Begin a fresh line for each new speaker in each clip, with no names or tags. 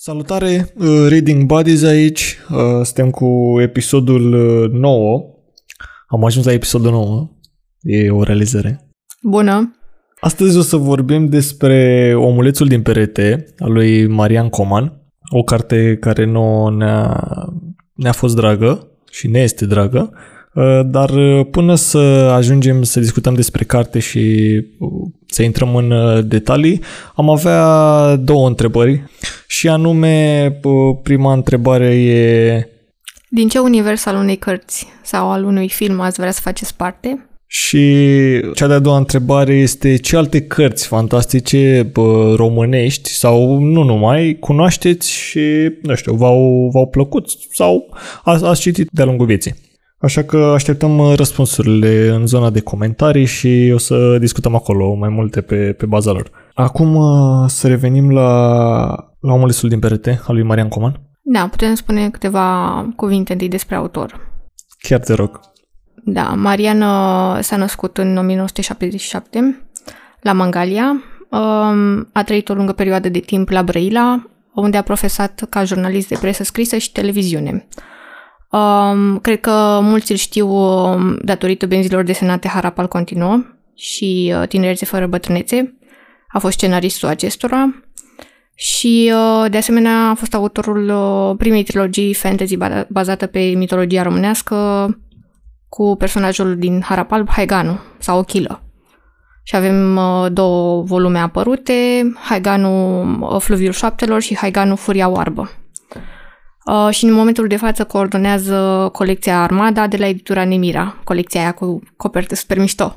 Salutare, uh, Reading Buddies aici, uh, suntem cu episodul 9, uh, am ajuns la episodul 9, e o realizare.
Bună!
Astăzi o să vorbim despre Omulețul din perete al lui Marian Coman, o carte care nu ne-a, ne-a fost dragă și ne este dragă, Uh, dar uh, până să ajungem să discutăm despre carte și uh, să intrăm în detalii, am avea două întrebări și anume prima întrebare e
din ce univers al unei cărți sau al unui film ați vrea să faceți parte?
Și cea de-a doua întrebare este ce alte cărți fantastice bă, românești sau nu numai cunoașteți și, nu știu, v-au, v-au plăcut sau ați, ați citit de-a lungul vieții? Așa că așteptăm uh, răspunsurile în zona de comentarii și o să discutăm acolo mai multe pe, pe baza lor. Acum uh, să revenim la, la omulețul din perete al lui Marian Coman.
Da, putem spune câteva cuvinte întâi despre autor.
Chiar te rog.
Da, Marian uh, s-a născut în 1977 la Mangalia. Um, a trăit o lungă perioadă de timp la Brăila, unde a profesat ca jurnalist de presă scrisă și televiziune. Um, cred că mulți îl știu um, datorită benzilor desenate Harapal continuă și uh, Tinerețe fără bătrânețe. A fost scenaristul acestora și, uh, de asemenea, a fost autorul uh, primei trilogii fantasy bazată pe mitologia românească cu personajul din Harapal, Haiganu, sau Ochilă. Și avem uh, două volume apărute, Haiganu uh, Fluviul Șoaptelor și Haiganu Furia Oarbă. Uh, și în momentul de față coordonează colecția Armada de la editura Nemira, colecția aia cu coperte super mișto.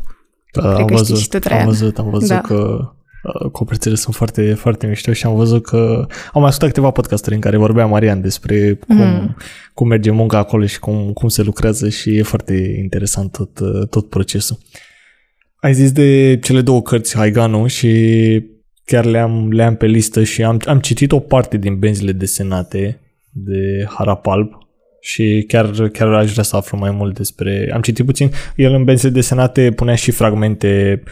Da, am văzut, și am văzut, am văzut da. că uh, coperțele sunt foarte, foarte mișto și am văzut că am mai ascultat câteva podcasturi în care vorbea Marian despre cum, mm. cum merge munca acolo și cum, cum se lucrează și e foarte interesant tot, uh, tot procesul. Ai zis de cele două cărți, Haiganu, și chiar le-am, le-am pe listă și am, am citit o parte din benzile desenate de Harapalb și chiar, chiar aș vrea să aflu mai mult despre... Am citit puțin, el în benze desenate punea și fragmente,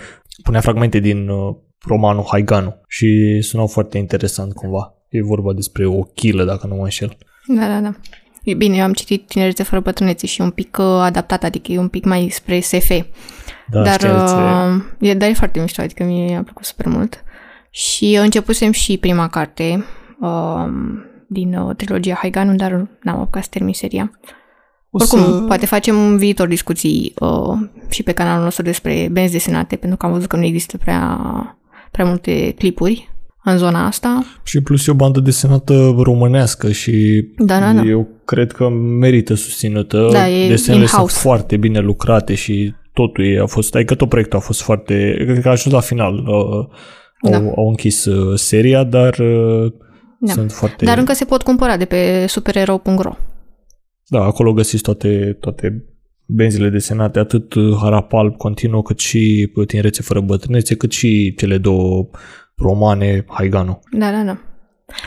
punea fragmente din uh, romanul Haiganu și sunau foarte interesant cumva. E vorba despre o chilă, dacă nu mă înșel.
Da, da, da. E bine, eu am citit Tinerețe fără bătrânețe și un pic uh, adaptat, adică e un pic mai spre SF. Da, dar, uh, e, dar e foarte mișto, adică mie a plăcut super mult. Și începusem și prima carte, uh, din uh, trilogia Haiganu, dar n-am apucat să termin seria. O Oricum, să... poate facem în viitor discuții uh, și pe canalul nostru despre benzi desenate, pentru că am văzut că nu există prea, prea multe clipuri în zona asta.
Și plus e o bandă desenată românească și da, da, da. eu cred că merită susținută.
Da, e
Desenele sunt foarte bine lucrate și totul e, a fost, adică tot proiectul a fost foarte, cred că a ajuns la final. Uh, da. au, au închis uh, seria, dar uh, da. Sunt foarte...
Dar încă se pot cumpăra de pe supererou.ro.
Da, acolo găsiți toate, toate benzile desenate, atât Harapal continuă, cât și Tinerețe fără bătrânețe, cât și cele două romane, Haigano.
Da, da, da.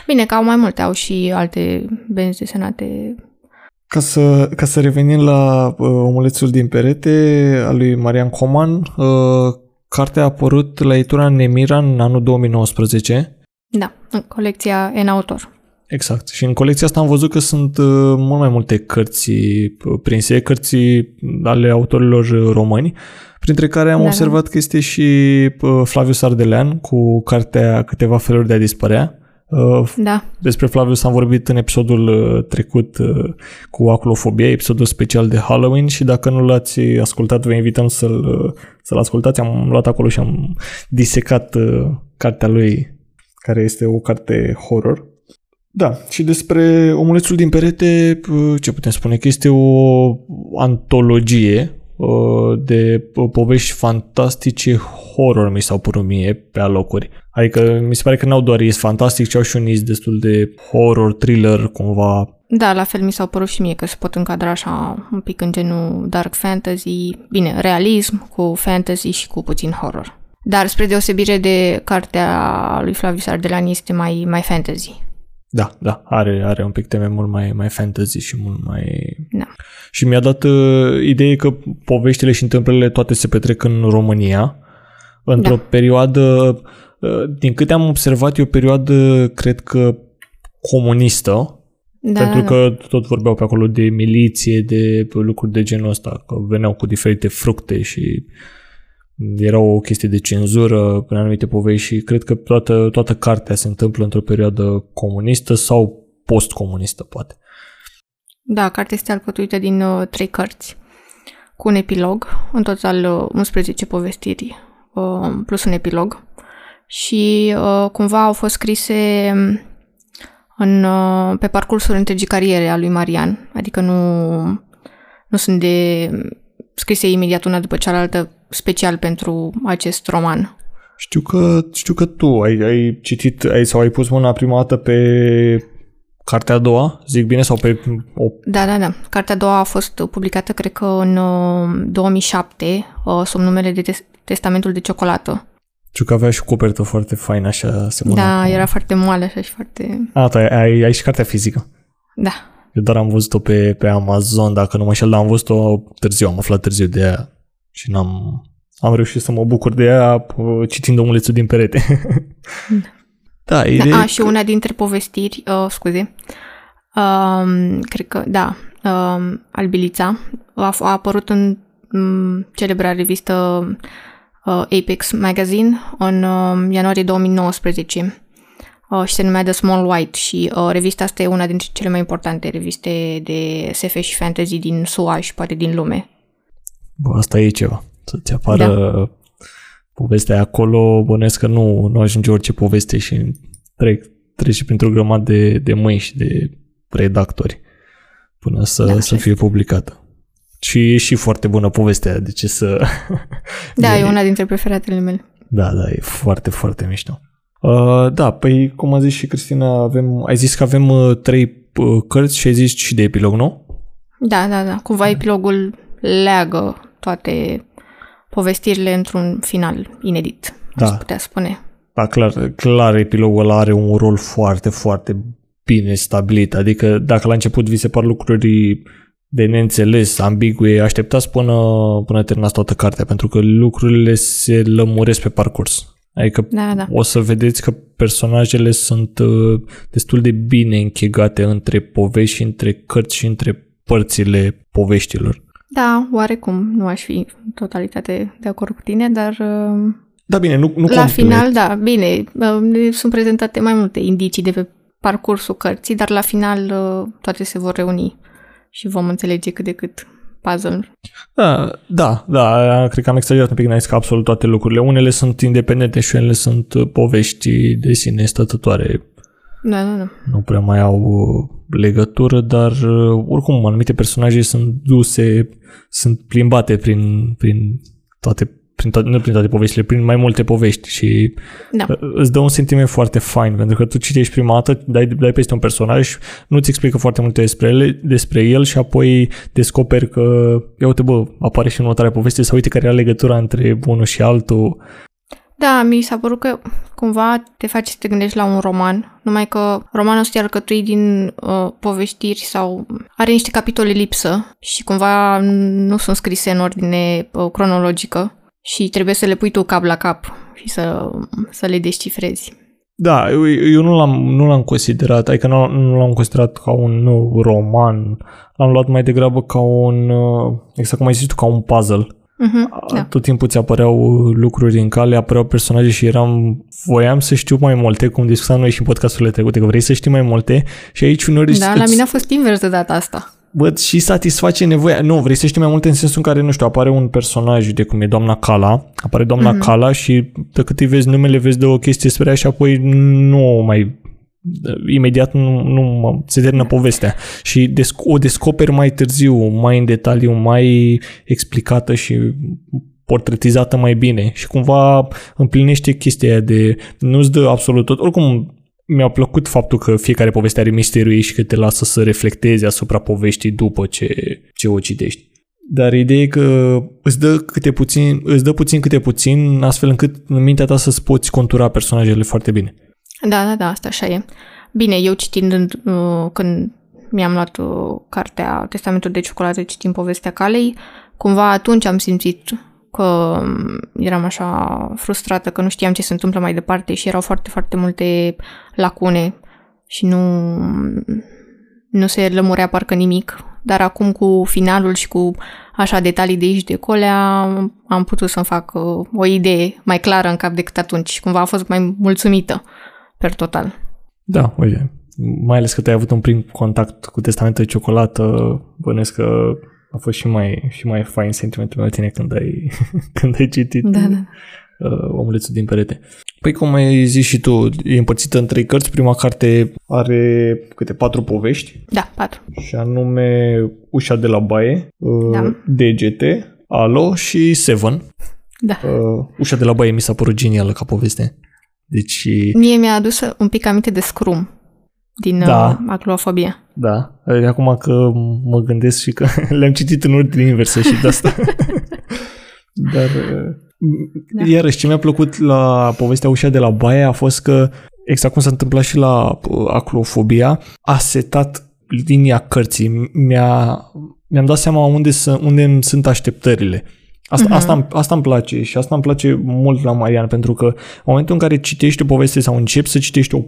Bine, că au mai multe, au și alte benzi desenate.
Ca să, ca să revenim la uh, omulețul din perete al lui Marian Coman, uh, cartea a apărut la editura Nemira în anul 2019
da, în colecția în autor.
Exact. Și în colecția asta am văzut că sunt uh, mult mai multe cărți uh, prinse, cărți ale autorilor români, printre care am da, da. observat da. că este și uh, Flavius Ardelean cu cartea Câteva feluri de a dispărea.
Da.
Despre Flavius am vorbit în episodul trecut cu aculofobia, episodul special de Halloween și dacă nu l-ați ascultat, vă invităm să-l, să-l ascultați. Am luat acolo și am disecat cartea lui care este o carte horror. Da, și despre Omulețul din perete, ce putem spune? Că este o antologie de povești fantastice horror, mi s-au părut mie, pe alocuri. Adică mi se pare că n-au doar is fantastic, ci au și un is destul de horror, thriller, cumva.
Da, la fel mi s-au părut și mie că se pot încadra așa un pic în genul dark fantasy, bine, realism cu fantasy și cu puțin horror. Dar spre deosebire de cartea lui Flavius Ardelean este mai, mai fantasy.
Da, da, are, are un pic teme mult mai, mai fantasy și mult mai...
Da.
Și mi-a dat uh, ideea că poveștile și întâmplările toate se petrec în România, într-o da. perioadă, uh, din câte am observat, e o perioadă, cred că comunistă, da, pentru da. că tot vorbeau pe acolo de miliție, de lucruri de genul ăsta, că veneau cu diferite fructe și era o chestie de cenzură prin anumite povești și cred că toată, toată cartea se întâmplă într-o perioadă comunistă sau post-comunistă, poate.
Da, cartea este alcătuită din uh, trei cărți, cu un epilog, în total uh, 11 povestiri, uh, plus un epilog. Și uh, cumva au fost scrise în, uh, pe parcursul întregii cariere a lui Marian, adică nu, nu sunt de scrise imediat una după cealaltă special pentru acest roman.
Știu că, știu că tu ai, ai citit ai, sau ai pus mâna prima dată pe cartea a doua, zic bine, sau pe... O...
Da, da, da. Cartea a doua a fost publicată, cred că în 2007, uh, sub numele de Testamentul de Ciocolată.
Știu că avea și o copertă foarte faină, așa semăna.
Da, era foarte moale așa și foarte...
A, tu ai, ai, ai și cartea fizică.
Da.
Eu doar am văzut-o pe, pe Amazon, dacă nu mă înșel, dar am văzut-o târziu, am aflat târziu de ea și n-am... Am reușit să mă bucur de ea citind omulețul din perete.
da, da, idee... A, și una dintre povestiri, uh, scuze, um, cred că, da, um, Albilița, a, a apărut în um, celebra revistă uh, Apex Magazine în uh, ianuarie 2019 uh, și se numea The Small White și uh, revista asta e una dintre cele mai importante reviste de SF și fantasy din SUA și poate din lume.
Bă, asta e ceva. Să-ți apară da. povestea acolo, bănesc că nu, nu ajunge orice poveste și trec, trece printr-o grămadă de, de mâini și de redactori până să, da, să fie publicată. Și e și foarte bună povestea, de ce să...
Da, e, e una dintre preferatele mele.
Da, da, e foarte, foarte mișto. Uh, da, păi cum a zis și Cristina, avem, ai zis că avem uh, trei uh, cărți și ai zis și de epilog, nu?
Da, da, da. Cumva epilogul leagă toate povestirile într-un final inedit, da. aș putea spune.
Da, clar, clar epilogul are un rol foarte, foarte bine stabilit. Adică dacă la început vi se par lucruri de neînțeles, ambigue, așteptați până, până terminați toată cartea, pentru că lucrurile se lămuresc pe parcurs. Adică da, da. o să vedeți că personajele sunt uh, destul de bine închegate între povești și între cărți și între părțile poveștilor.
Da, oarecum nu aș fi în totalitate de acord cu tine, dar... Uh,
da, bine, nu, nu
La complet. final, da, bine, uh, sunt prezentate mai multe indicii de pe parcursul cărții, dar la final toate se vor reuni și vom înțelege cât de cât puzzle.
Da, da, da, cred că am exagerat un pic, n că absolut toate lucrurile. Unele sunt independente și unele sunt povești de sine stătătoare.
Da, da, da.
Nu prea mai au uh, legătură, dar uh, oricum anumite personaje sunt duse, sunt plimbate prin, prin toate prin toate, nu prin toate poveștile, prin mai multe povești și da. Uh, îți dă un sentiment foarte fain, pentru că tu citești prima dată, dai, dai peste un personaj, nu-ți explică foarte multe despre el, despre el și apoi descoperi că, ia uite bă, apare și în următoarea poveste sau uite care era legătura între unul și altul.
Da, mi s-a părut că cumva te face să te gândești la un roman, numai că romanul ăsta e alcătuit din uh, povestiri sau are niște capitole lipsă și cumva nu sunt scrise în ordine uh, cronologică și trebuie să le pui tu cap la cap și să, să le descifrezi.
Da, eu, eu nu, l-am, nu l-am considerat, adică nu, nu l-am considerat ca un uh, roman, l-am luat mai degrabă ca un, uh, exact cum ai zis tu, ca un puzzle. Uh-huh, da. Tot timpul ți apăreau lucruri în cale, apăreau personaje și eram, voiam să știu mai multe, cum discutam noi și în podcasturile trecute, că vrei să știi mai multe și aici uneori...
Da, îți... la mine a fost invers de data asta
bă, și satisface nevoia. Nu, vrei să știi mai multe în sensul în care, nu știu, apare un personaj de cum e doamna Cala, apare doamna mm-hmm. Cala și de cât îi vezi numele, vezi de o chestie spre ea și apoi nu mai imediat nu, nu se termină povestea și o descoperi mai târziu, mai în detaliu, mai explicată și portretizată mai bine și cumva împlinește chestia aia de nu-ți dă absolut tot. Oricum, mi-a plăcut faptul că fiecare poveste are misteriul ei și că te lasă să reflectezi asupra poveștii după ce, ce o citești. Dar ideea e că îți dă, câte puțin, îți dă puțin câte puțin, astfel încât în mintea ta să-ți poți contura personajele foarte bine.
Da, da, da, asta așa e. Bine, eu citind uh, când mi-am luat uh, cartea Testamentul de ciocolată citind povestea calei, cumva atunci am simțit că eram așa frustrată că nu știam ce se întâmplă mai departe și erau foarte, foarte multe lacune și nu, nu se lămurea parcă nimic, dar acum cu finalul și cu așa detalii de aici de colea am putut să-mi fac uh, o idee mai clară în cap decât atunci și cumva a fost mai mulțumită per total.
Da, uite, mai ales că te-ai avut un prim contact cu testamentul de ciocolată, bănesc că a fost și mai, și mai fain sentimentul meu tine când ai, când ai citit
da, da.
Uh, omulețul din perete. Păi cum ai zis și tu, e împărțită în trei cărți. Prima carte are câte patru povești.
Da, patru.
Și anume Ușa de la baie, uh, da. DGT, Alo și Seven.
Da.
Uh, Ușa de la baie mi s-a părut genială ca poveste. Deci...
Mie mi-a adus un pic aminte de Scrum din da. uh, aclofobie.
Da. Acum că mă gândesc și că le-am citit în ordine inversă și de asta. Dar uh, da. iarăși ce mi-a plăcut la povestea Ușa de la baie a fost că exact cum s-a întâmplat și la uh, aclofobia, a setat linia cărții. Mi-a, mi-am dat seama unde, să, unde sunt așteptările. Asta, uh-huh. asta, asta îmi place și asta îmi place mult la Marian, pentru că în momentul în care citești o poveste sau începi să citești o, o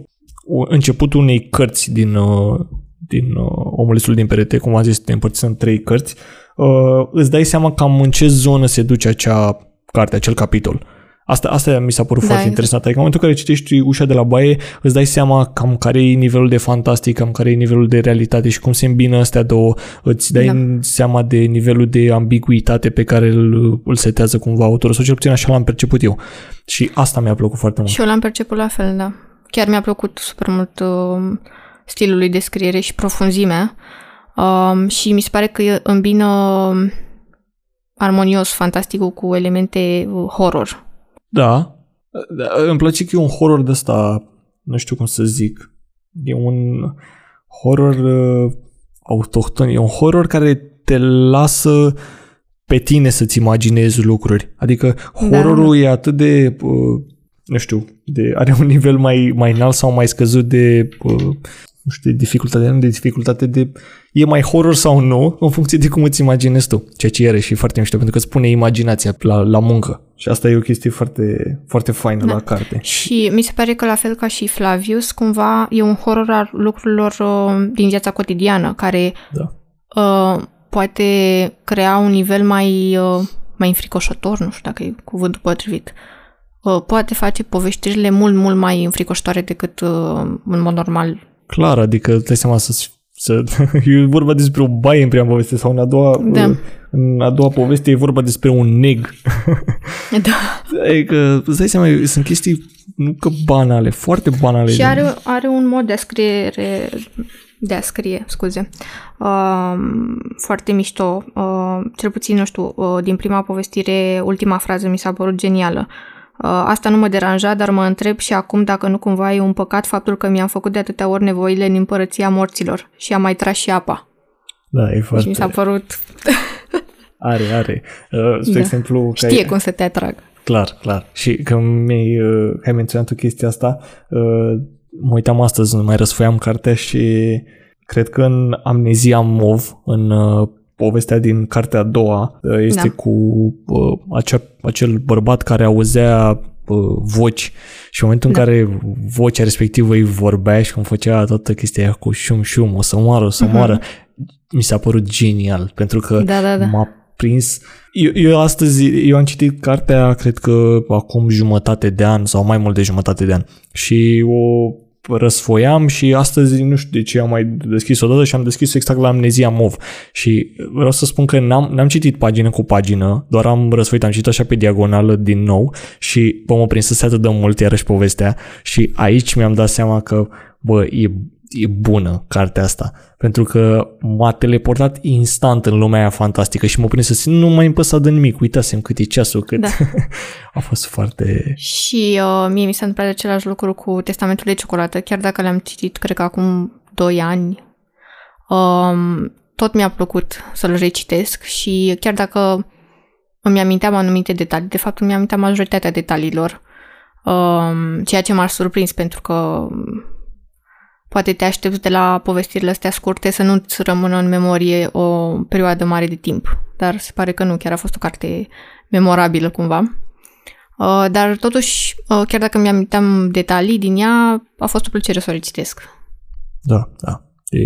începutul unei cărți din, uh, din uh, Omulețul din perete, cum a zis, te împărți în trei cărți, uh, îți dai seama cam în ce zonă se duce acea carte, acel capitol. Asta, asta mi s-a părut da, foarte interesant. Adică în momentul în care citești ușa de la baie, îți dai seama cam care e nivelul de fantastic, cam care e nivelul de realitate și cum se îmbină astea două. Îți dai da. seama de nivelul de ambiguitate pe care îl, îl setează cumva autorul, sau cel puțin așa l-am perceput eu. Și asta mi-a plăcut foarte mult.
Și eu l-am perceput la fel, da. Chiar mi-a plăcut super mult uh, stilul lui de scriere și profunzimea. Uh, și mi se pare că îmbină armonios fantasticul cu elemente uh, horror.
Da. Îmi place că e un horror de ăsta, nu știu cum să zic. E un horror uh, autohton. E un horror care te lasă pe tine să-ți imaginezi lucruri. Adică horrorul da. e atât de, uh, nu știu, de, are un nivel mai, mai înalt sau mai scăzut de uh, nu știu, de dificultate, nu de dificultate, de e mai horror sau nu, în funcție de cum îți imaginezi tu. Ceea ce iarăși e foarte mișto, pentru că îți pune imaginarea la, la muncă. Și asta e o chestie foarte, foarte faină da. la carte.
Și mi se pare că la fel ca și Flavius, cumva e un horror al lucrurilor uh, din viața cotidiană, care da. uh, poate crea un nivel mai, uh, mai înfricoșător, nu știu dacă e cuvântul potrivit. Uh, poate face poveștirile mult, mult mai înfricoșătoare decât uh, în mod normal
clar, adică îți dai seama să, să e vorba despre o baie în prima poveste sau în a doua, da. în a doua poveste e vorba despre un neg.
Da.
Adică îți dai seama, sunt chestii nu că banale, foarte banale.
Și are, are un mod de a scrie, de a scrie, scuze, uh, foarte mișto. Uh, cel puțin, nu știu, uh, din prima povestire, ultima frază mi s-a părut genială. Uh, Uh, asta nu mă deranja, dar mă întreb și acum dacă nu cumva e un păcat faptul că mi-am făcut de atâtea ori nevoile în împărăția morților și am mai tras și apa.
Da, e foarte...
Și mi s-a părut...
are, are. Uh, spre da. exemplu...
Știe ai... cum să te atrag.
Clar, clar. Și că mi-ai uh, ai menționat o chestia asta, uh, mă uitam astăzi, mai răsfoiam cartea și cred că în Amnezia Mov, în uh, povestea din cartea a doua uh, este da. cu uh, acea, acel bărbat care auzea uh, voci și în momentul da. în care vocea respectivă îi vorbea și cum făcea toată chestia aia cu șum șum, o să moară, o să uh-huh. moară, mi s-a părut genial pentru că
da, da, da.
m-a prins. Eu, eu astăzi, eu am citit cartea, cred că acum jumătate de an sau mai mult de jumătate de an și o răsfoiam și astăzi nu știu de ce am mai deschis o dată și am deschis exact la Amnezia Mov. Și vreau să spun că n-am, n-am citit pagină cu pagină, doar am răsfoit, am citit așa pe diagonală din nou și bă, mă prins să atât de mult iarăși povestea și aici mi-am dat seama că bă, e e bună cartea asta, pentru că m-a teleportat instant în lumea aia fantastică și mă prins să simt, nu mai îmi de nimic, uitasem cât e ceasul, cât da. a fost foarte...
Și uh, mie mi s-a întâmplat același lucru cu Testamentul de Ciocolată, chiar dacă l-am citit, cred că acum 2 ani, um, tot mi-a plăcut să-l recitesc și chiar dacă îmi aminteam anumite detalii, de fapt îmi aminteam majoritatea detaliilor, um, ceea ce m-a surprins pentru că poate te aștepți de la povestirile astea scurte să nu-ți rămână în memorie o perioadă mare de timp. Dar se pare că nu, chiar a fost o carte memorabilă cumva. Uh, dar totuși, uh, chiar dacă mi-am detalii din ea, a fost o plăcere să o recitesc.
Da, da. E,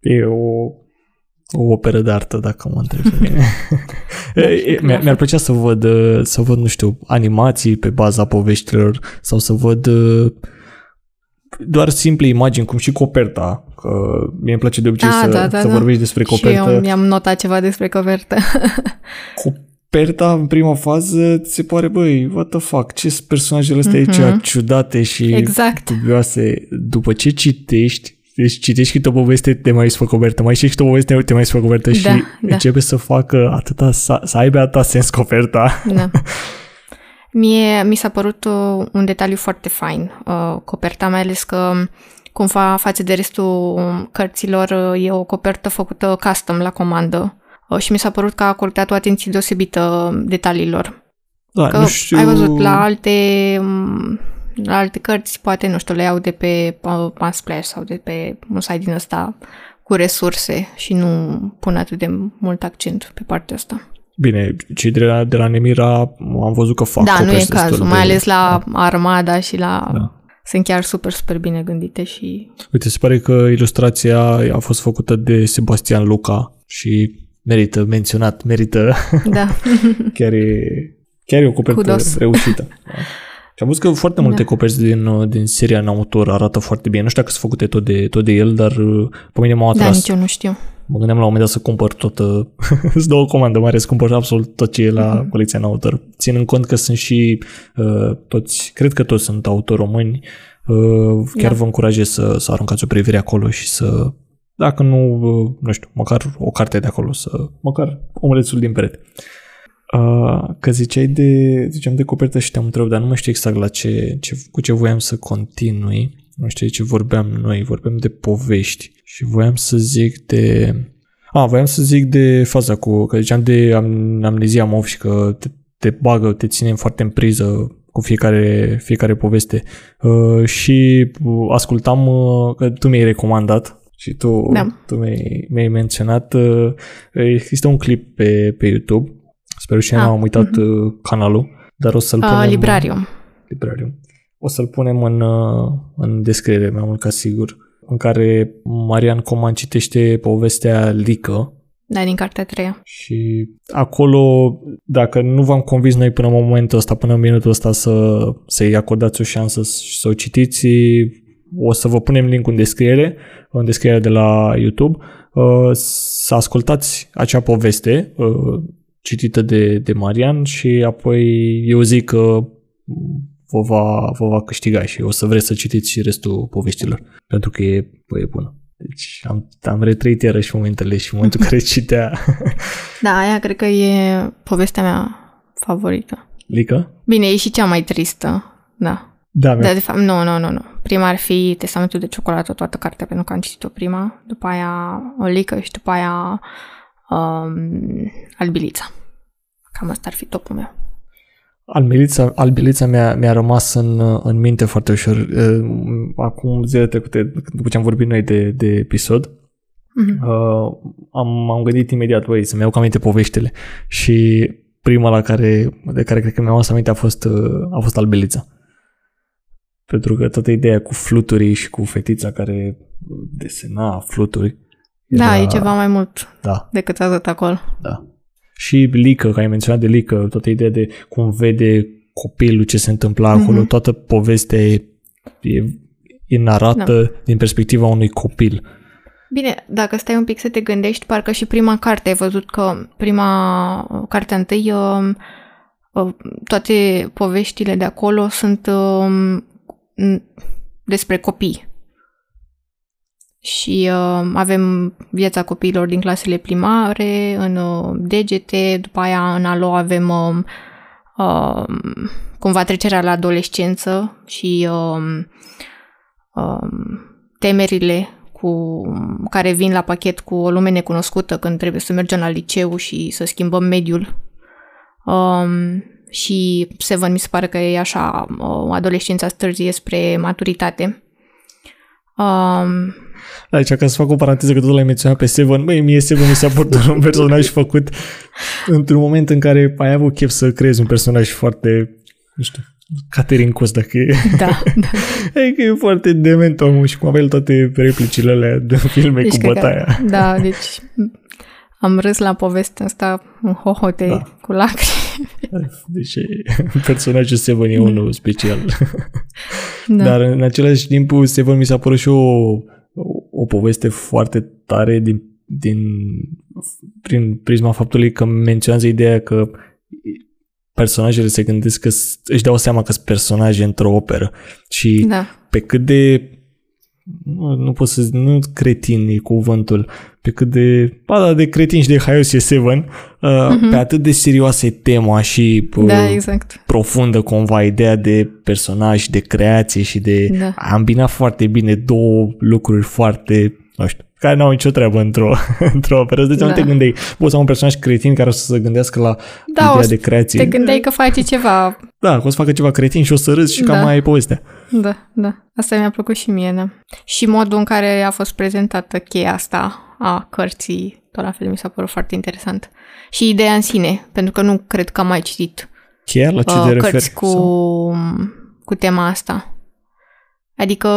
e o, o operă de artă, dacă mă întreb mine. mi-ar, mi-ar plăcea să văd, să văd, nu știu, animații pe baza poveștilor sau să văd doar simple imagini, cum și coperta, că mie îmi place de obicei A, să, da, da, să da. vorbești despre copertă.
Și eu mi-am notat ceva despre copertă.
coperta în prima fază ți se pare, băi, what the fuck, ce personajele astea mm-hmm. aici ciudate și exact. dubioase. După ce citești, deci citești câte o poveste, te mai pe copertă, mai știi câte o poveste, te mai pe copertă da, și da. începe să facă atâta, să, să aibă atâta sens coperta. Da.
Mie mi s-a părut uh, un detaliu foarte fain uh, coperta, mai ales că cum fa față de restul cărților, uh, e o copertă făcută custom la comandă uh, și mi s-a părut că a acordat o atenție deosebită detaliilor.
Da, că nu știu...
ai văzut la alte, um, la alte cărți, poate, nu știu, le iau de pe Unsplash sau de pe un site din ăsta cu resurse și nu pun atât de mult accent pe partea asta.
Bine, cei de la, de la Nemira am văzut că fac
Da, nu e cazul, mai ales la da. Armada și la... Da. Sunt chiar super, super bine gândite și...
Uite, se pare că ilustrația a fost făcută de Sebastian Luca și merită menționat, merită...
Da.
chiar, e, chiar e o copertă Kudos. reușită. Da. Și am văzut că foarte multe da. coperți din, din seria în autor arată foarte bine. Nu știu dacă sunt făcute tot de, tot de el, dar pe mine m-au da, atras.
Da, nici eu nu știu.
Mă gândeam la un moment dat să cumpăr tot, uh, îți dau o comandă mare, să cumpăr absolut tot ce e la mm-hmm. colecția în autor. Ținând cont că sunt și uh, toți, cred că toți sunt autori români, uh, chiar da. vă încurajez să, să aruncați o privire acolo și să, dacă nu, uh, nu știu, măcar o carte de acolo, să, măcar omulețul din perete. Uh, că ziceai de, ziceam de copertă și te-am întrebat, dar nu mai știu exact la ce, ce, cu ce voiam să continui. Nu știu de ce vorbeam noi, vorbeam de povești și voiam să zic de... A, voiam să zic de faza cu, că ziceam de am, amnezia MOV și că te, te bagă, te ține foarte în priză cu fiecare, fiecare poveste. Uh, și ascultam, uh, că tu mi-ai recomandat și tu, da. tu mi-ai, mi-ai menționat, uh, există un clip pe, pe YouTube, sper și ah, am uitat uh-huh. canalul, dar o să-l punem... Uh,
Librarium.
Librarium. O să-l punem în, uh, în descriere, mai mult ca sigur, în care Marian Coman citește povestea Lică.
Da, din cartea 3.
Și acolo, dacă nu v-am convins noi până în momentul ăsta, până în minutul ăsta să, să-i acordați o șansă și să o citiți, o să vă punem link în descriere, în descriere de la YouTube, uh, să ascultați acea poveste uh, citită de, de Marian și apoi eu zic că vă va, vă va câștiga și o să vreți să citiți și restul poveștilor, pentru că e, bă, e bună. Deci am, am retrăit iarăși momentele și momentul care citea.
Da, aia cred că e povestea mea favorită.
Lică?
Bine, e și cea mai tristă, da.
Da, da
de fapt, nu, nu, nu, nu. Prima ar fi Testamentul de ciocolată, toată cartea, pentru că am citit-o prima, după aia o lică și după aia um, albilița. Cam asta ar fi topul meu.
Albilița, albilița mi-a, mi-a rămas în, în minte foarte ușor. Acum zile trecute, după ce am vorbit noi de, de episod, uh-huh. uh, am, am gândit imediat, băi, să-mi iau aminte poveștile. Și prima la care, de care cred că mi-am luat aminte a fost, a fost albilița. Pentru că toată ideea cu fluturii și cu fetița care desena fluturi.
Da, era... e ceva mai mult da. decât atât acolo.
Da. Și Lică, că ai menționat de Lică, toată ideea de cum vede copilul ce se întâmplă acolo, mm-hmm. toată povestea e, e, e narată da. din perspectiva unui copil.
Bine, dacă stai un pic să te gândești, parcă și prima carte ai văzut că prima carte întâi, uh, uh, toate poveștile de acolo sunt uh, despre copii și uh, avem viața copiilor din clasele primare, în uh, degete, după aia în alo avem uh, uh, cumva trecerea la adolescență și uh, uh, temerile cu, care vin la pachet cu o lume necunoscută când trebuie să mergem la liceu și să schimbăm mediul. Um, și Seven mi se pare că e așa, o adolescență stârzie spre maturitate. Um,
Aici, ca să fac o paranteză, că tot l-ai menționat pe Seven, băi, mie Seven mi s-a părut un personaj făcut într-un moment în care ai avut chef să creezi un personaj foarte, nu știu, Caterin Cos, dacă e.
Da, da.
Adică e foarte dement omul și cum avea toate replicile alea de filme deci, cu bătaia. Că,
da, deci am râs la povestea asta în hohote da. cu lacrimi.
Deci personajul Seven e da. unul special. Da. Dar în același timp Seven mi s-a părut și o, o, o poveste foarte tare din, din, prin prisma faptului că menționează ideea că personajele se gândesc că își dau seama că sunt personaje într-o operă și da. pe cât de nu, nu pot să nu cretin e cuvântul, pe cât de, ba da, de cretin și de haios e Seven, uh, uh-huh. pe atât de serioasă e tema și
uh, da, exact.
profundă cumva ideea de personaj, de creație și de da. a îmbina foarte bine două lucruri foarte, nu știu, care n-au nicio treabă într-o, într-o operă. Deci da. nu te gândeai, poți să am un personaj cretin care o să se gândească la da, ideea de creație.
te gândeai că face ceva.
Da, că o să facă ceva cretin și o să râzi și da. cam mai ai povestea.
Da, da. Asta mi-a plăcut și mie, da. Și modul în care a fost prezentată cheia asta a cărții, tot la fel mi s-a părut foarte interesant. Și ideea în sine, pentru că nu cred că am mai citit
Chiar la ce uh, te referi? Cărți
cu, cu tema asta. Adică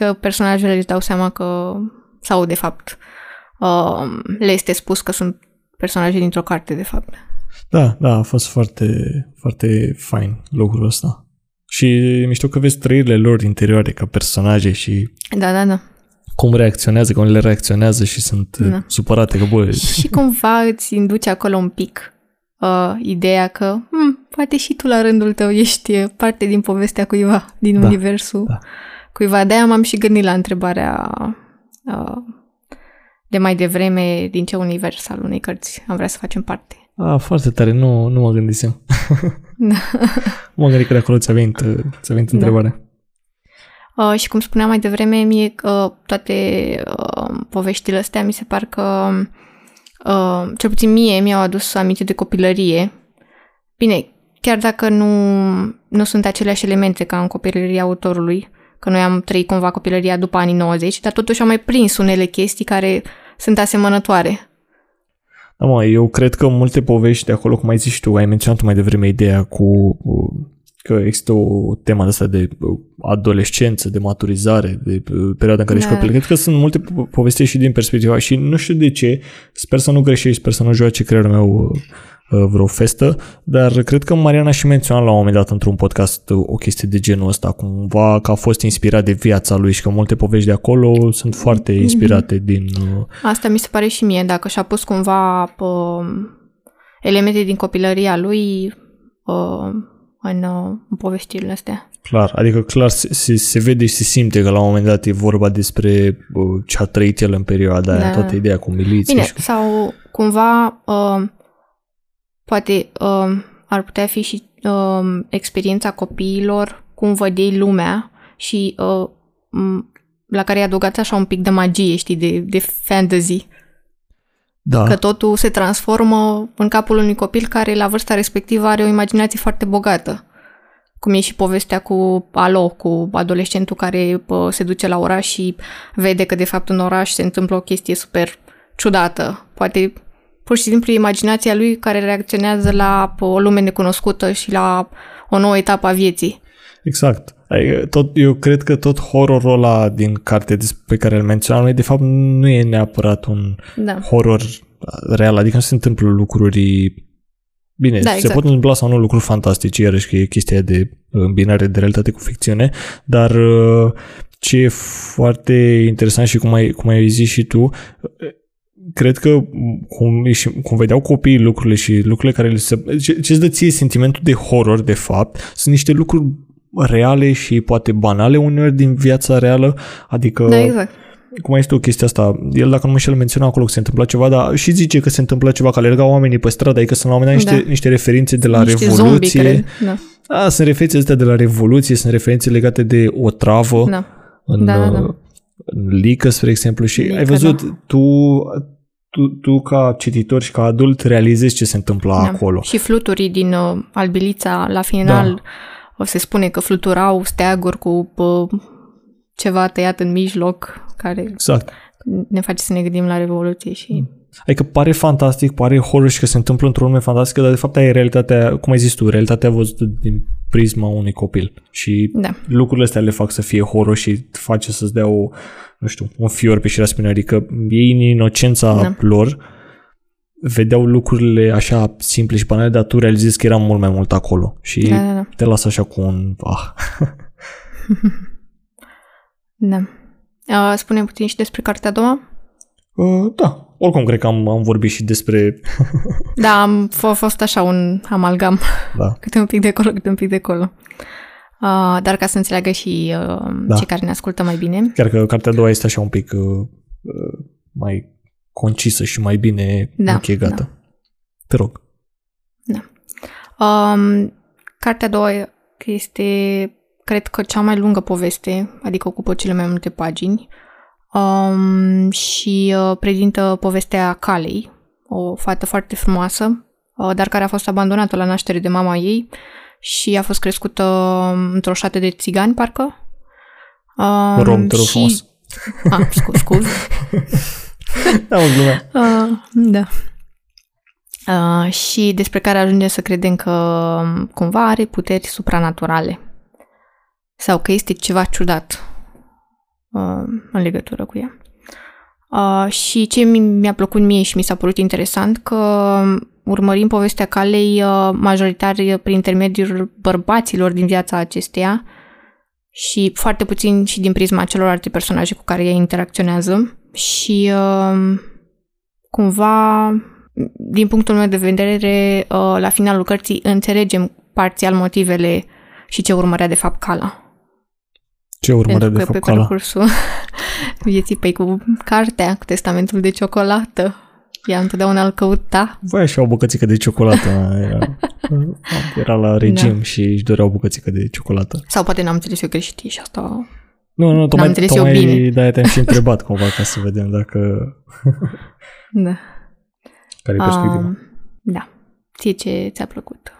că personajele își dau seama că, sau de fapt, uh, le este spus că sunt personaje dintr-o carte, de fapt.
Da, da, a fost foarte, foarte fain lucrul ăsta. Și mișto că vezi trăirile lor interioare ca personaje și...
Da, da, da.
Cum reacționează, cum le reacționează și sunt da. supărate că, bă...
Și cumva îți induce acolo un pic uh, ideea că hm, poate și tu la rândul tău ești parte din povestea cuiva, din da, universul da cuiva. De-aia m-am și gândit la întrebarea uh, de mai devreme din ce univers al unei cărți am vrea să facem parte.
Ah, foarte tare, nu, nu mă gândisem. Da. mă gândit că de acolo ți-a venit, ți-a venit da. întrebarea.
Uh, și cum spuneam mai devreme, mie uh, toate uh, poveștile astea mi se par că, uh, cel puțin mie, mi-au adus aminte de copilărie. Bine, chiar dacă nu, nu sunt aceleași elemente ca în copilăria autorului, că noi am trăit cumva copilăria după anii 90, dar totuși am mai prins unele chestii care sunt asemănătoare.
Da, mă, eu cred că multe povești de acolo, cum ai zis tu, ai menționat mai devreme ideea cu că există o temă asta de adolescență, de maturizare, de perioada în care da. ești copil. Cred că sunt multe povesti și din perspectiva și nu știu de ce, sper să nu greșești, sper să nu joace creierul meu Uh, vreo festă, dar cred că Mariana și menționat la un moment dat într-un podcast o chestie de genul ăsta, cumva că a fost inspirat de viața lui și că multe povești de acolo sunt foarte mhm. inspirate mm-hmm. din... Uh,
Asta mi se pare și mie, dacă și-a pus cumva uh, elemente din copilăria lui uh, în, uh, în povestirile astea.
Clar, adică clar se, se, se vede și se simte că la un moment dat e vorba despre uh, ce a trăit el în perioada da. aia, toată ideea cu miliții.
Bine,
și...
sau cumva uh, Poate uh, ar putea fi și uh, experiența copiilor, cum văd ei lumea și uh, la care i adăugați așa un pic de magie, știi, de, de fantasy. Da. Că totul se transformă în capul unui copil care la vârsta respectivă are o imaginație foarte bogată. Cum e și povestea cu Alo, cu adolescentul care pă, se duce la oraș și vede că de fapt în oraș se întâmplă o chestie super ciudată. Poate pur și simplu imaginația lui care reacționează la o lume necunoscută și la o nouă etapă a vieții.
Exact. Tot, eu cred că tot horrorul ăla din carte pe care îl menționam noi, de fapt, nu e neapărat un da. horror real, adică nu se întâmplă lucruri Bine, da, exact. se pot întâmpla sau nu lucruri fantastice, iarăși că e chestia de îmbinare de realitate cu ficțiune, dar uh, ce e foarte interesant și cum ai, cum ai zis și tu, cred că cum, cum vedeau copiii lucrurile și lucrurile care le se... Ce, ce îți dă ție sentimentul de horror, de fapt, sunt niște lucruri reale și poate banale uneori din viața reală, adică...
Da, exact.
Cum este o chestie asta? El, dacă nu mă menționa acolo că se întâmpla ceva, dar și zice că se întâmplă ceva, că alergau oamenii pe stradă, adică sunt la un moment dat niște, da. niște referințe de la niște Revoluție. Zombie, da. A, sunt referințe astea de la Revoluție, sunt referințe legate de o travă da. în, da, da, da în lică, spre exemplu, și lică, ai văzut, da. tu, tu, tu ca cititor și ca adult realizezi ce se întâmplă da. acolo.
Și fluturii din uh, Albilița, la final, da. o se spune că fluturau steaguri cu uh, ceva tăiat în mijloc, care
exact.
ne face să ne gândim la Revoluție și...
Adică pare fantastic, pare horror și că se întâmplă într-o lume fantastică, dar de fapt e realitatea, cum ai zis tu, realitatea văzută din prisma unui copil. Și
da.
lucrurile astea le fac să fie horror și face să-ți dea o, nu știu, un fior pe șirea spinării, adică ei în inocența da. lor vedeau lucrurile așa simple și banale, dar tu realizezi că era mult mai mult acolo și da, da, da. te lasă așa cu un ah.
da. Uh, spune puțin și despre cartea a doua?
Uh, da, oricum cred că am, am vorbit și despre...
da, am f- fost așa un amalgam. Da. Câte un pic de acolo, câte un pic de acolo. Uh, dar ca să înțeleagă și uh, da. cei care ne ascultă mai bine.
Chiar că cartea a doua este așa un pic uh, uh mai concisă și mai bine da, închegată. Da. Te rog.
Da. Um, cartea a doua este, cred că, cea mai lungă poveste, adică ocupă cele mai multe pagini um, și uh, prezintă povestea Calei, o fată foarte frumoasă, uh, dar care a fost abandonată la naștere de mama ei și a fost crescută um, într-o șată de țigani, parcă.
Um, Rom, te rog și... frumos.
Ah, scuz, scuz.
da, o glumă.
Uh, da. Uh, și despre care ajunge să credem că um, cumva are puteri supranaturale sau că este ceva ciudat uh, în legătură cu ea. Uh, și ce mi-a plăcut mie și mi s-a părut interesant că urmărim povestea calei uh, majoritar prin intermediul bărbaților din viața acesteia și foarte puțin și din prisma celorlalte personaje cu care ea interacționează și uh, cumva din punctul meu de vedere uh, la finalul cărții înțelegem parțial motivele și ce urmărea de fapt Cala.
Ce urmărea de fapt
pe
Cala?
parcursul vieții pe cu cartea, cu testamentul de ciocolată. Ea întotdeauna îl căuta.
Voia și o bucățică de ciocolată. Era, era la regim da. și își dorea o bucățică de ciocolată.
Sau poate n-am înțeles eu greșit și asta...
Nu, nu, tocmai, tocmai bine. de-aia te-am și întrebat cumva ca să vedem dacă...
da.
Care e perspectiva? Um,
da. Ție ce ți-a plăcut?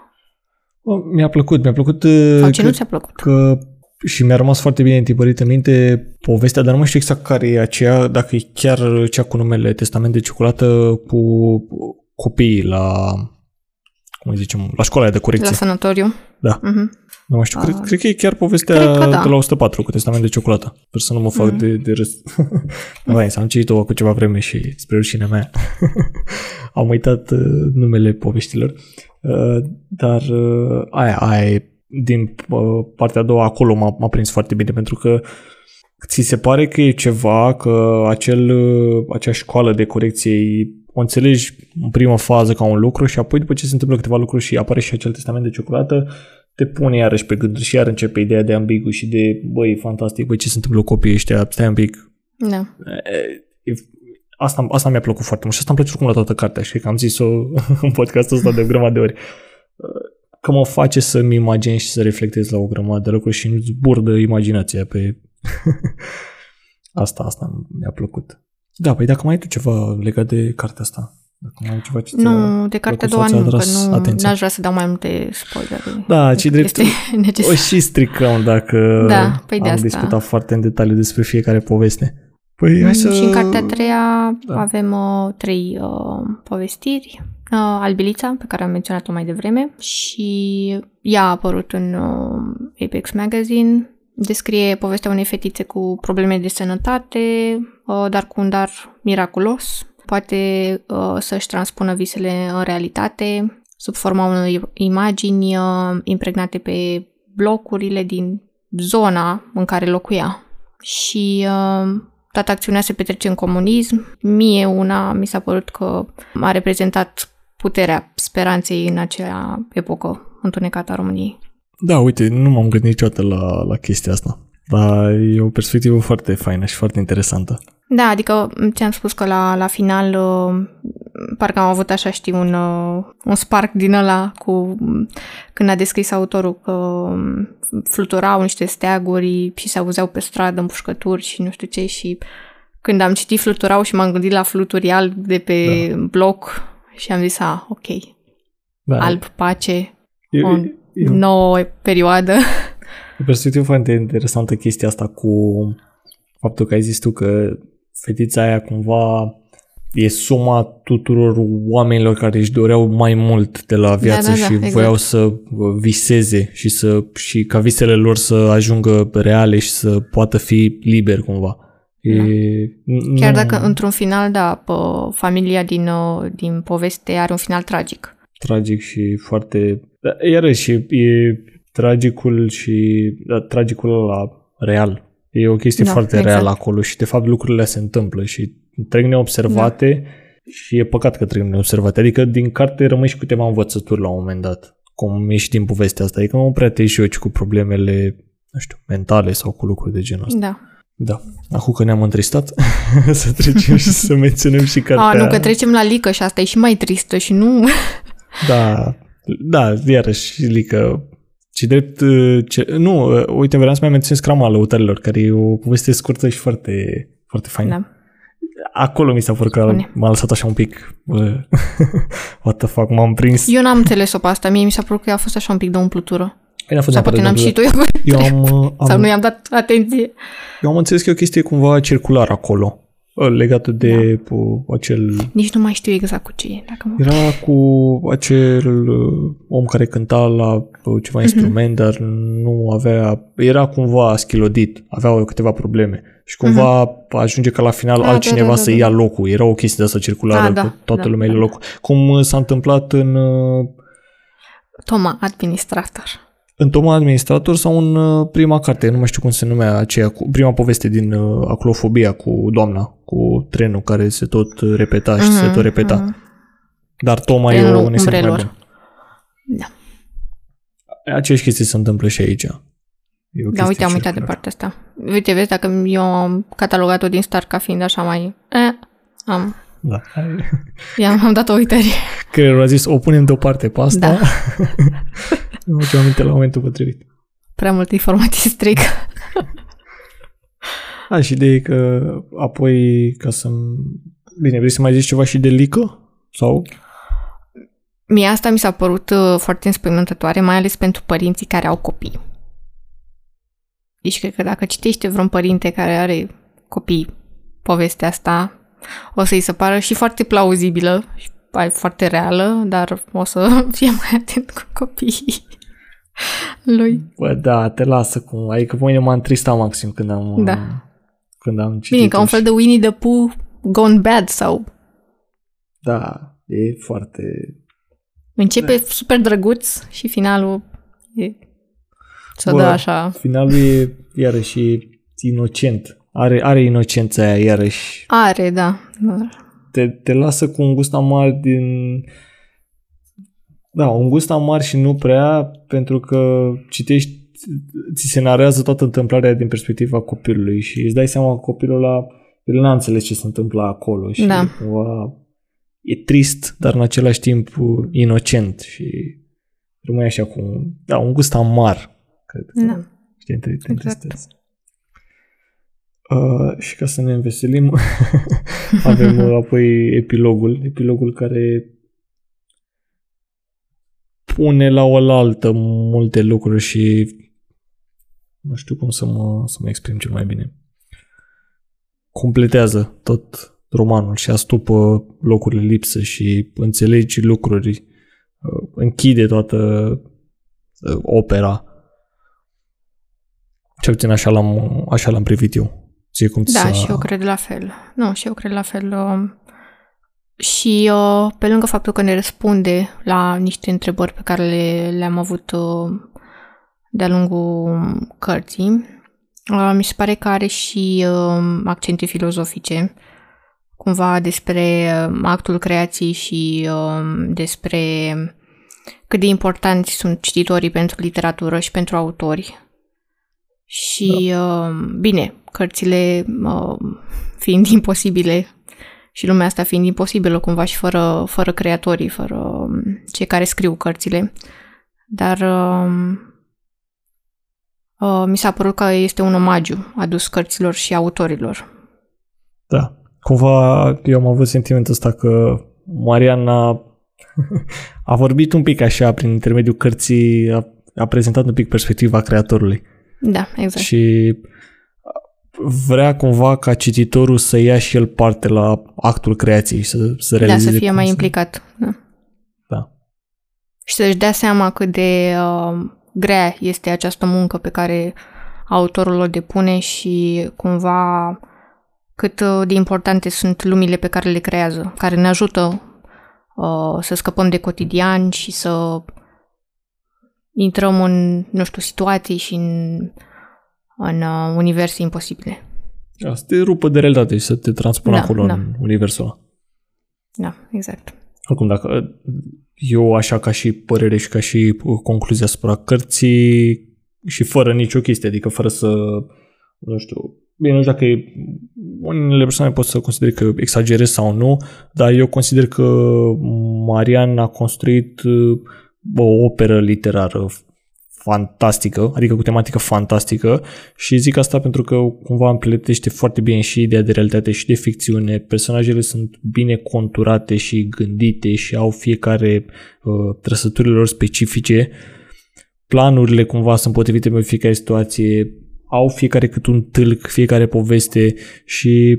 Mi-a plăcut, mi-a plăcut...
Sau ce că, nu ți-a plăcut?
Că și mi-a rămas foarte bine întipărit în minte povestea, dar nu mai știu exact care e aceea, dacă e chiar cea cu numele Testament de Ciocolată cu copiii la, cum zicem, la școala de corecție.
La sanatoriu.
Da. Uh-huh. Nu mai știu, uh, cred, cred că e chiar povestea da. de la 104 cu Testament de Ciocolată. Sper să nu mă fac uh-huh. de, de râs. da, am citit-o cu ceva vreme și spre rușinea mea am uitat uh, numele poveștilor. Uh, dar uh, aia, aia e din uh, partea a doua acolo m-a, m-a prins foarte bine pentru că ți se pare că e ceva, că acel, uh, acea școală de corecție o înțelegi în prima fază ca un lucru și apoi după ce se întâmplă câteva lucruri și apare și acel testament de ciocolată, te pune iarăși pe gânduri și iar începe ideea de ambigu și de, băi, fantastic, băi, ce se întâmplă cu copiii ăștia, stai un pic.
Da.
Asta, asta mi-a plăcut foarte mult și asta îmi place oricum la toată cartea și că am zis-o în podcastul ăsta de o grămadă de ori că mă face să-mi imaginez și să reflectez la o grămadă de lucruri și nu zburdă imaginația pe... asta, asta mi-a plăcut. Da, păi dacă mai ai tu ceva legat de cartea asta, dacă mai ai ceva ce
Nu, de cartea a doua nu, că nu atenție. aș vrea să dau mai multe spoilere.
Da, ci drept o și stricăm dacă
da, păi de
am
asta.
discutat foarte în detaliu despre fiecare poveste. Păi hai să...
Și în cartea a treia da. avem uh, trei uh, povestiri uh, Albilița, pe care am menționat-o mai devreme, și ea a apărut în uh, Apex Magazine. Descrie povestea unei fetițe cu probleme de sănătate, uh, dar cu un dar miraculos. Poate uh, să-și transpună visele în realitate sub forma unor imagini uh, impregnate pe blocurile din zona în care locuia. Și uh, toată acțiunea se petrece în comunism. Mie una mi s-a părut că a reprezentat puterea speranței în acea epocă întunecată a României.
Da, uite, nu m-am gândit niciodată la, la chestia asta. Dar e o perspectivă foarte faină și foarte interesantă.
Da, adică ți-am spus că la, la final uh, parcă am avut așa, știi, un, uh, un spark din ăla cu când a descris autorul că um, fluturau niște steaguri și se auzeau pe stradă împușcături și nu știu ce și când am citit fluturau și m-am gândit la fluturi alb de pe da. bloc și am zis, a, ok, da. alb, pace, e, o e, nouă perioadă.
E perspectivă foarte interesantă chestia asta cu faptul că ai zis tu că fetița aia cumva e suma tuturor oamenilor care își doreau mai mult de la viață da, da, da, și exact. voiau să viseze și, să, și ca visele lor să ajungă reale și să poată fi liber cumva. E,
da. Chiar nu... dacă într-un final, da, familia din, uh, din poveste are un final tragic.
Tragic și foarte... Da, iarăși, e tragicul și... Da, tragicul la real. E o chestie da, foarte exact. reală acolo și de fapt lucrurile se întâmplă și trec neobservate da. și e păcat că trec neobservate. Adică din carte rămâi și câteva învățături la un moment dat. Cum ești din povestea asta. Adică nu prea te joci cu problemele, nu știu, mentale sau cu lucruri de genul ăsta.
Da.
Da. Acum că ne-am întristat, să trecem și să menționăm și cartea...
A, nu, că trecem la Lică și asta e și mai tristă și nu...
da, da, iarăși Lică ci drept, ce, nu, uite, vreau să mai menționez Crama Lăutărilor, care e o poveste scurtă și foarte, foarte faină. Da. Acolo mi s-a părut că m-a lăsat așa un pic, what the fuck, m-am prins.
Eu n-am înțeles-o pe asta, mie mi s-a părut că a fost așa un pic de umplutură.
Păi Sau
poate n-am citit eu. eu am, am, Sau nu i-am dat atenție.
Eu am înțeles că e o chestie cumva circulară acolo legată de da. acel...
Nici nu mai știu exact cu ce e. Dacă mă...
Era cu acel uh, om care cânta la uh, ceva mm-hmm. instrument, dar nu avea... Era cumva schilodit, avea câteva probleme. Și cumva mm-hmm. ajunge ca la final da, altcineva da, da, da, să ia da. locul. Era o chestie de asta circulară, da, da, toată da, lumea da, locul. Cum uh, s-a întâmplat în...
Toma, administrator
în Toma Administrator sau în uh, prima carte, nu mai știu cum se numea aceea, cu, prima poveste din uh, aclofobia cu doamna, cu trenul care se tot repeta și uh-huh, se mhm, tot repeta. Uh-huh. Dar Toma e un exemplu mai bun. Da. Aceeași chestii se întâmplă și aici.
Da, uite, am uitat de partea asta. Uite, vezi, dacă eu am catalogat-o din start ca fiind așa mai... Eh, am...
Da.
I-am am dat o uitare.
Creierul a zis, o punem deoparte pe asta. Da. Nu ce aminte la momentul potrivit.
Prea mult informații stric.
A, și de că apoi ca să Bine, vrei să mai zici ceva și de lică? Sau?
Mie asta mi s-a părut uh, foarte înspăimântătoare, mai ales pentru părinții care au copii. Deci cred că dacă citește vreun părinte care are copii povestea asta, o să-i se pară și foarte plauzibilă și foarte reală, dar o să fie mai atent cu copiii lui.
Bă, da, te lasă cum. Adică pe mine m-a întristat maxim când am, da. când am citit.
Bine, ca un fel de Winnie the Pooh gone bad sau...
Da, e foarte...
Începe da. super drăguț și finalul e... Să dă așa...
Finalul e iarăși inocent. Are, are inocența aia iarăși.
Are, da.
Te, te lasă cu un gust amar din da, un gust amar și nu prea, pentru că citești, ți se narează toată întâmplarea din perspectiva copilului și îți dai seama că copilul ăla, el n-a înțeles ce se întâmplă acolo și da. Ua, e trist, dar în același timp inocent și rămâi așa cu da, un gust amar, cred.
Da.
Știi, te, te exact. Uh, și ca să ne înveselim, avem uh, apoi epilogul, epilogul care pune la oaltă multe lucruri și nu știu cum să mă, să mă exprim cel mai bine. Completează tot romanul și astupă locurile lipsă și înțelegi lucruri, uh, închide toată uh, opera. Cel puțin așa l-am, așa l-am privit eu.
Ție cum da, și eu cred la fel. Nu, și eu cred la fel. Uh, și uh, pe lângă faptul că ne răspunde la niște întrebări pe care le, le-am avut uh, de-a lungul cărții, uh, mi se pare că are și uh, accente filozofice, cumva despre uh, actul creației și uh, despre cât de importanți sunt cititorii pentru literatură și pentru autori. Și, da. uh, bine, cărțile uh, fiind imposibile și lumea asta fiind imposibilă cumva și fără, fără creatorii, fără um, cei care scriu cărțile. Dar uh, uh, mi s-a părut că este un omagiu adus cărților și autorilor.
Da. Cumva eu am avut sentimentul ăsta că Mariana a vorbit un pic așa prin intermediul cărții, a, a prezentat un pic perspectiva creatorului.
Da, exact.
Și vrea cumva ca cititorul să ia și el parte la actul creației, să, să realizeze.
Da, să fie mai să... implicat. Da.
da.
Și să-și dea seama cât de uh, grea este această muncă pe care autorul o depune și cumva cât uh, de importante sunt lumile pe care le creează, care ne ajută uh, să scăpăm de cotidian și să intrăm în, nu știu, situații și în, în uh, universe imposibile.
Da, să te rupă de realitate și să te transpună da, acolo da. în universul ăla.
Da, exact.
Oricum, dacă eu așa ca și părere și ca și concluzia asupra cărții și fără nicio chestie, adică fără să, nu știu, bine, nu știu dacă e, unele persoane pot să considere că exagerez sau nu, dar eu consider că Marian a construit o operă literară fantastică, adică cu tematică fantastică și zic asta pentru că cumva împletește foarte bine și ideea de realitate și de ficțiune. Personajele sunt bine conturate și gândite și au fiecare uh, trăsăturile lor specifice. Planurile cumva sunt potrivite pe fiecare situație, au fiecare cât un tâlc, fiecare poveste și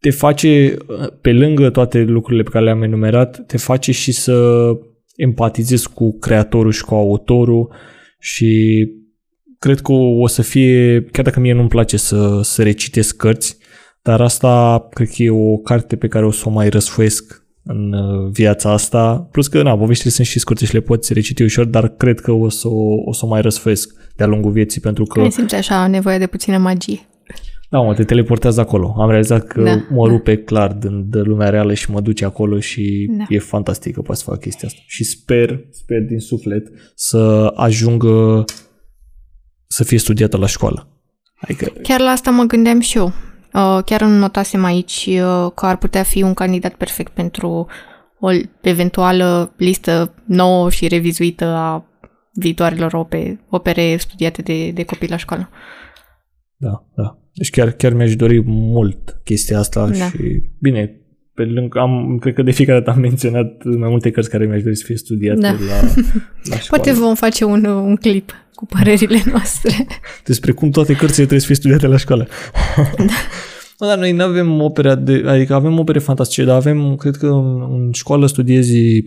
te face, pe lângă toate lucrurile pe care le-am enumerat, te face și să empatizezi cu creatorul și cu autorul și cred că o să fie, chiar dacă mie nu-mi place să, să recitesc cărți, dar asta cred că e o carte pe care o să o mai răsfoiesc în uh, viața asta. Plus că, na, poveștile sunt și scurte și le poți reciti ușor, dar cred că o să o, o, să o mai răsfoiesc de-a lungul vieții, pentru că...
Ai simți așa nevoie de puțină magie.
Da, mă, te teleportează acolo. Am realizat că da, mă da. rupe clar din de lumea reală și mă duce acolo și da. e fantastic că poți să fac chestia asta. Și sper, sper din suflet să ajungă să fie studiată la școală.
Adică... Chiar la asta mă gândeam și eu. Uh, chiar îmi notasem aici uh, că ar putea fi un candidat perfect pentru o eventuală listă nouă și revizuită a viitoarelor opere, opere studiate de, de copii la școală.
Da, da. Deci chiar, chiar mi-aș dori mult chestia asta da. și bine, pe lângă, am, cred că de fiecare dată am menționat mai multe cărți care mi-aș dori să fie studiate da. la, la școală.
Poate vom face un, un clip cu părerile noastre.
Despre cum toate cărțile trebuie să fie studiate la școală. Da. Mă, dar noi nu avem opere, de, adică avem opere fantastice, dar avem, cred că în, în școală studiezi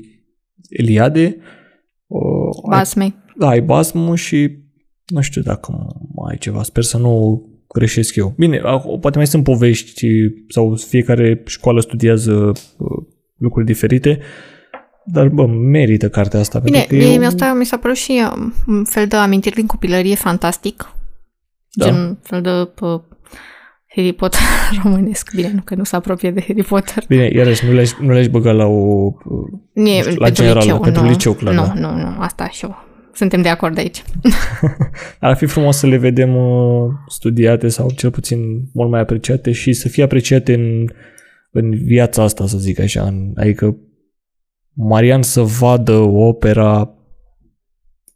Eliade.
Basme.
Ai, da, ai Basmu și nu știu dacă mai ai ceva. Sper să nu greșesc eu. Bine, poate mai sunt povești sau fiecare școală studiază uh, lucruri diferite, dar, bă, merită cartea asta.
Bine, mie eu... asta mi s-a părut și um, un fel de amintiri din copilărie fantastic. Da. Gen un fel de pă, Harry Potter românesc. Bine, nu că nu se apropie de Harry Potter.
Bine, iarăși nu le-aș, nu le-aș băga la o...
Nie, la pentru generală, liceu,
pentru nu, liceu, clar.
Nu, da. nu, nu, asta și eu suntem de acord aici.
Ar fi frumos să le vedem uh, studiate sau cel puțin mult mai apreciate și să fie apreciate în, în viața asta, să zic așa. În, adică Marian să vadă opera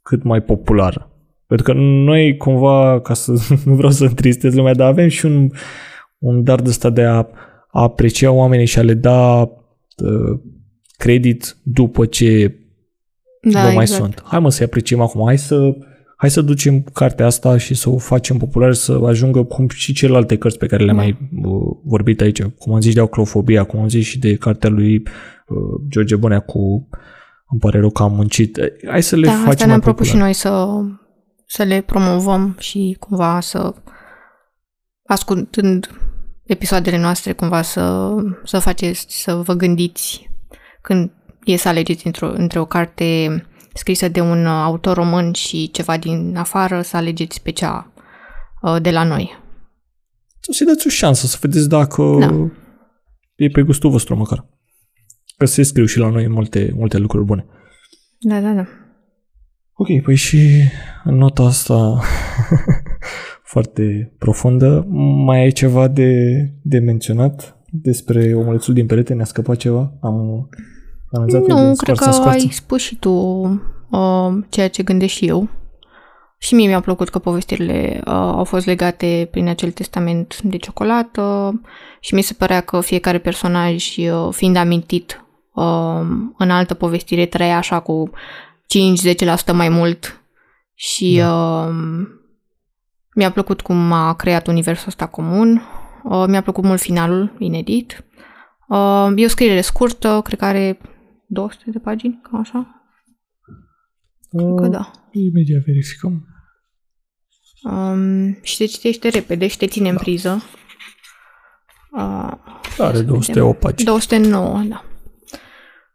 cât mai populară. Pentru că noi cumva, ca să nu vreau să întristez lumea, dar avem și un, un dar de ăsta de a, a aprecia oamenii și a le da uh, credit după ce da, nu mai exact. sunt. Hai mă să-i apreciem acum, hai să, hai să ducem cartea asta și să o facem populară, să ajungă cum și celelalte cărți pe care le-am da. mai uh, vorbit aici, cum am zis de acrofobia, cum am zis și de cartea lui uh, George Bănea cu îmi pare rău că am muncit. Hai să le da, facem asta
ne-am propus și noi să, să le promovăm și cumva să ascultând episoadele noastre cumva să, să faceți, să vă gândiți când e să alegeți într-o, între o carte scrisă de un autor român și ceva din afară, să alegeți pe cea uh, de la noi.
Să-i dați o șansă, să vedeți dacă da. e pe gustul vostru măcar. Că se scriu și la noi multe, multe lucruri bune.
Da, da, da.
Ok, păi și în nota asta foarte profundă, mai ai ceva de, de menționat despre omulețul din perete? Ne-a scăpat ceva? Am
nu, cred că ai spus și tu uh, ceea ce gândesc și eu. Și mie mi-a plăcut că povestirile uh, au fost legate prin acel testament de ciocolată și mi se părea că fiecare personaj, uh, fiind amintit uh, în altă povestire, trăia așa cu 5-10% mai mult și da. uh, Mi-a plăcut cum a creat universul ăsta comun. Uh, mi-a plăcut mult finalul inedit. Uh, e o scriere scurtă, cred că are 200 de pagini, cam așa.
Uh, că da. Imediat verificăm.
Um, și te citește repede și te ține da. în priză.
Uh, are 208 pagini.
209, da.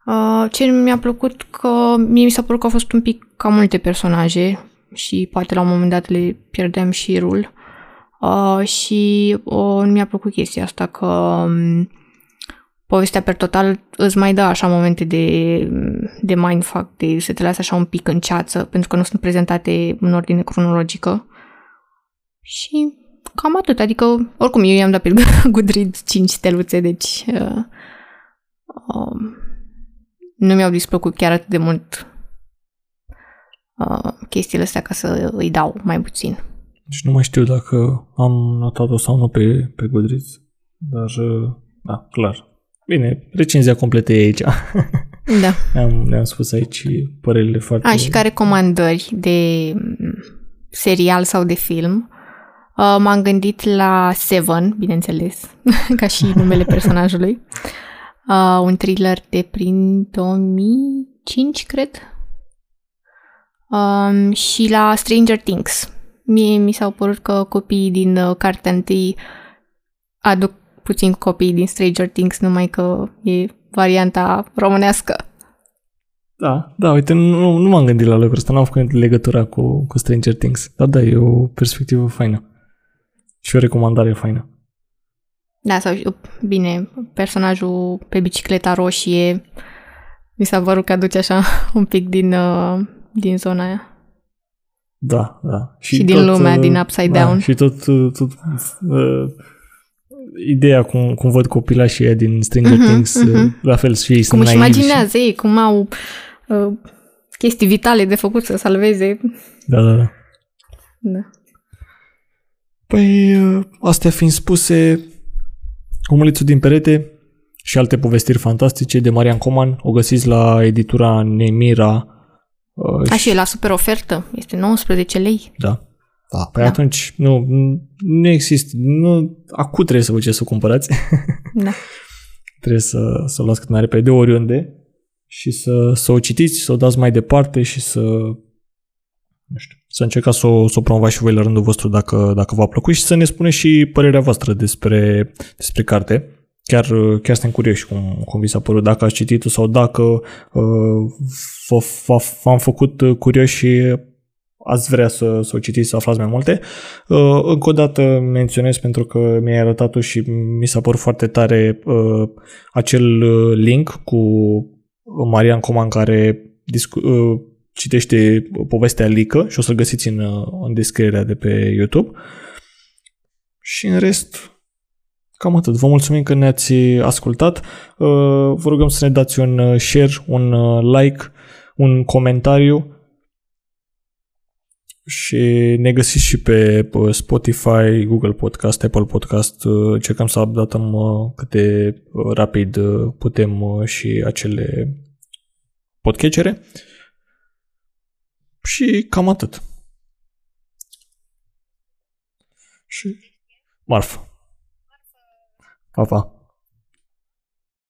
Uh, ce mi-a plăcut că mie mi s-a părut că au fost un pic cam multe personaje și poate la un moment dat le pierdeam șirul. Uh, și uh, mi-a plăcut chestia asta că um, povestea per total îți mai dă așa momente de, de mindfuck, de să te lasă așa un pic în ceață, pentru că nu sunt prezentate în ordine cronologică. Și cam atât, adică oricum eu i-am dat pe Goodreads 5 steluțe, deci uh, uh, nu mi-au displăcut chiar atât de mult uh, chestiile astea ca să îi dau mai puțin.
Deci nu mai știu dacă am notat-o sau nu pe, pe Goodreads, dar uh, da, clar. Bine, recenzia completă e aici.
Da.
ne-am, ne-am spus aici părerile foarte...
A, și care comandări de serial sau de film? Uh, m-am gândit la Seven, bineînțeles, ca și numele personajului. Uh, un thriller de prin 2005, cred. Um, și la Stranger Things. Mie mi s-au părut că copiii din uh, cartea întâi aduc puțin copii din Stranger Things, numai că e varianta românească.
Da, da, uite, nu, nu m-am gândit la lucrul ăsta, n-am făcut legătura cu, cu Stranger Things. Dar da, e o perspectivă faină. Și o recomandare faină.
Da, sau bine, personajul pe bicicleta roșie mi s-a părut că aduce așa un pic din, uh, din zona aia.
Da, da.
Și, și din tot, lumea, uh, din Upside da, Down.
Și tot, uh, tot uh, ideea cum, cum văd copilașii ăia din Stranger uh-huh, Things, uh-huh. la fel și ei
cum sunt își imaginează și... ei, cum au uh, chestii vitale de făcut să salveze.
Da, da, da. Da. Păi, uh, astea fiind spuse, Omulițul din perete și alte povestiri fantastice de Marian Coman o găsiți la editura Nemira.
Uh, A, și e la super ofertă. Este 19 lei.
Da. Da, păi da. atunci nu, nu există, nu, acut trebuie să vă ce să cumpărați.
Da.
trebuie să, să o luați cât mai repede, oriunde, și să, să o citiți, să o dați mai departe și să, nu știu, să încercați să o, să o promovați și voi la rândul vostru dacă, dacă v-a plăcut și să ne spuneți și părerea voastră despre, despre carte. Chiar, chiar suntem curioși cum, cum vi s-a părut, dacă ați citit-o sau dacă uh, v-am făcut curioși și ați vrea să, să o citiți, să aflați mai multe. Uh, încă o dată menționez pentru că mi-ai arătat-o și mi s-a părut foarte tare uh, acel uh, link cu Marian Coman care discu- uh, citește povestea Lică și o să găsiți în, uh, în descrierea de pe YouTube. Și în rest, cam atât. Vă mulțumim că ne-ați ascultat. Uh, vă rugăm să ne dați un uh, share, un like, un comentariu și ne găsiți și pe Spotify, Google Podcast, Apple Podcast. Încercăm să updatăm cât de rapid putem și acele podcatchere. Și cam atât. Și marfă. Pa, pa.